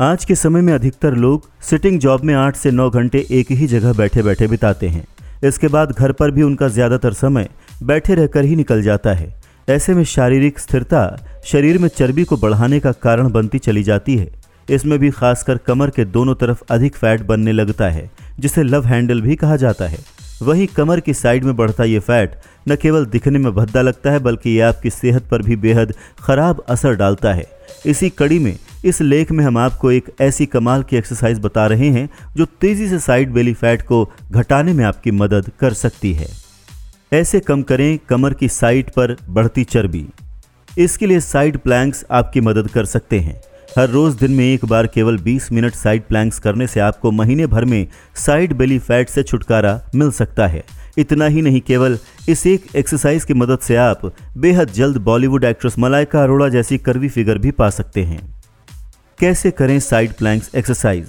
आज के समय में अधिकतर लोग सिटिंग जॉब में आठ से नौ घंटे एक ही जगह बैठे बैठे बिताते हैं। इसके बाद घर पर भी उनका ज़्यादातर समय बैठे रहकर ही निकल जाता है। ऐसे में शारीरिक स्थिरता शरीर में चर्बी को बढ़ाने का कारण बनती चली जाती है। इसमें भी खासकर कमर के दोनों तरफ़ अधिक फैट बनने लगता है, जिसे लव हैंडल भी कहा जाता है। वहीं कमर की साइड में बढ़ता ये फैट न केवल दिखने में भद्दा लगता है, बल्कि ये आपकी सेहत पर भी बेहद खराब असर डालता है। इसी कड़ी में इस लेख में हम आपको एक ऐसी कमाल की एक्सरसाइज बता रहे हैं, जो तेज़ी से साइड बेली फैट को घटाने में आपकी मदद कर सकती है। ऐसे कम करें, कमर की साइड पर बढ़ती चर्बी। इसके लिए साइड प्लैंक्स आपकी मदद कर सकते हैं। हर रोज दिन में एक बार केवल 20 मिनट साइड प्लैंक्स करने से आपको महीने भर में साइड बेली फैट से छुटकारा मिल सकता है। इतना ही नहीं, केवल इस एक एक्सरसाइज की मदद से आप बेहद जल्द बॉलीवुड एक्ट्रेस मलाइका अरोड़ा जैसी करवी फिगर भी पा सकते हैं। कैसे करें side planks exercise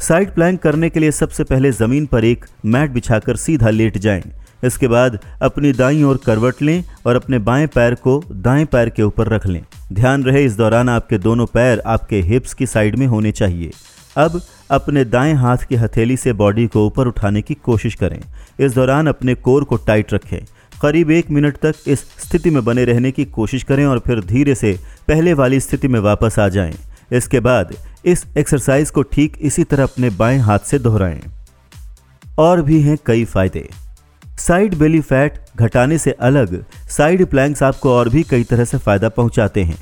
side plank करने के लिए सबसे पहले ज़मीन पर एक मैट बिछाकर सीधा लेट जाएँ। इसके बाद अपनी दाई ओर करवट लें और अपने बाएँ पैर को दाएँ पैर के ऊपर रख लें। ध्यान रहे, इस दौरान आपके दोनों पैर आपके हिप्स की साइड में होने चाहिए। अब अपने दाएँ हाथ की हथेली से बॉडी को ऊपर उठाने की कोशिश करें। इस दौरान अपने कोर को टाइट रखें। करीब एक मिनट तक इस स्थिति में बने रहने की कोशिश करें और फिर धीरे से पहले वाली स्थिति में वापस आ जाएँ। इसके बाद इस एक्सरसाइज को ठीक इसी तरह अपने बाएँ हाथ से दोहराएँ। और भी हैं कई फ़ायदे। साइड बेली फैट घटाने से अलग साइड प्लैंक्स आपको और भी कई तरह से फ़ायदा पहुंचाते हैं।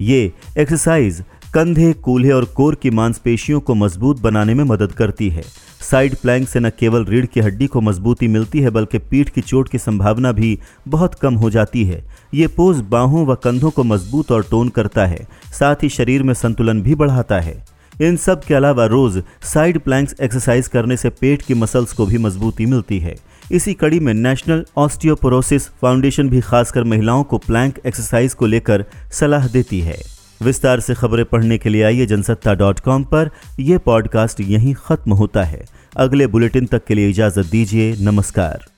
ये एक्सरसाइज कंधे, कूल्हे और कोर की मांसपेशियों को मज़बूत बनाने में मदद करती है। साइड प्लैंक से न केवल रीढ़ की हड्डी को मजबूती मिलती है, बल्कि पीठ की चोट की संभावना भी बहुत कम हो जाती है। ये पोज बाहों व कंधों को मज़बूत और टोन करता है, साथ ही शरीर में संतुलन भी बढ़ाता है। इन सब के अलावा रोज साइड प्लैंक्स एक्सरसाइज करने से पेट की मसल्स को भी मजबूती मिलती है। इसी कड़ी में नेशनल ऑस्टियोपोरोसिस फाउंडेशन भी खासकर महिलाओं को प्लैंक एक्सरसाइज को लेकर सलाह देती है। विस्तार से खबरें पढ़ने के लिए आइए जनसत्ता डॉट कॉम पर यह पॉडकास्ट यहीं खत्म होता है। अगले बुलेटिन तक के लिए इजाज़त दीजिए। नमस्कार।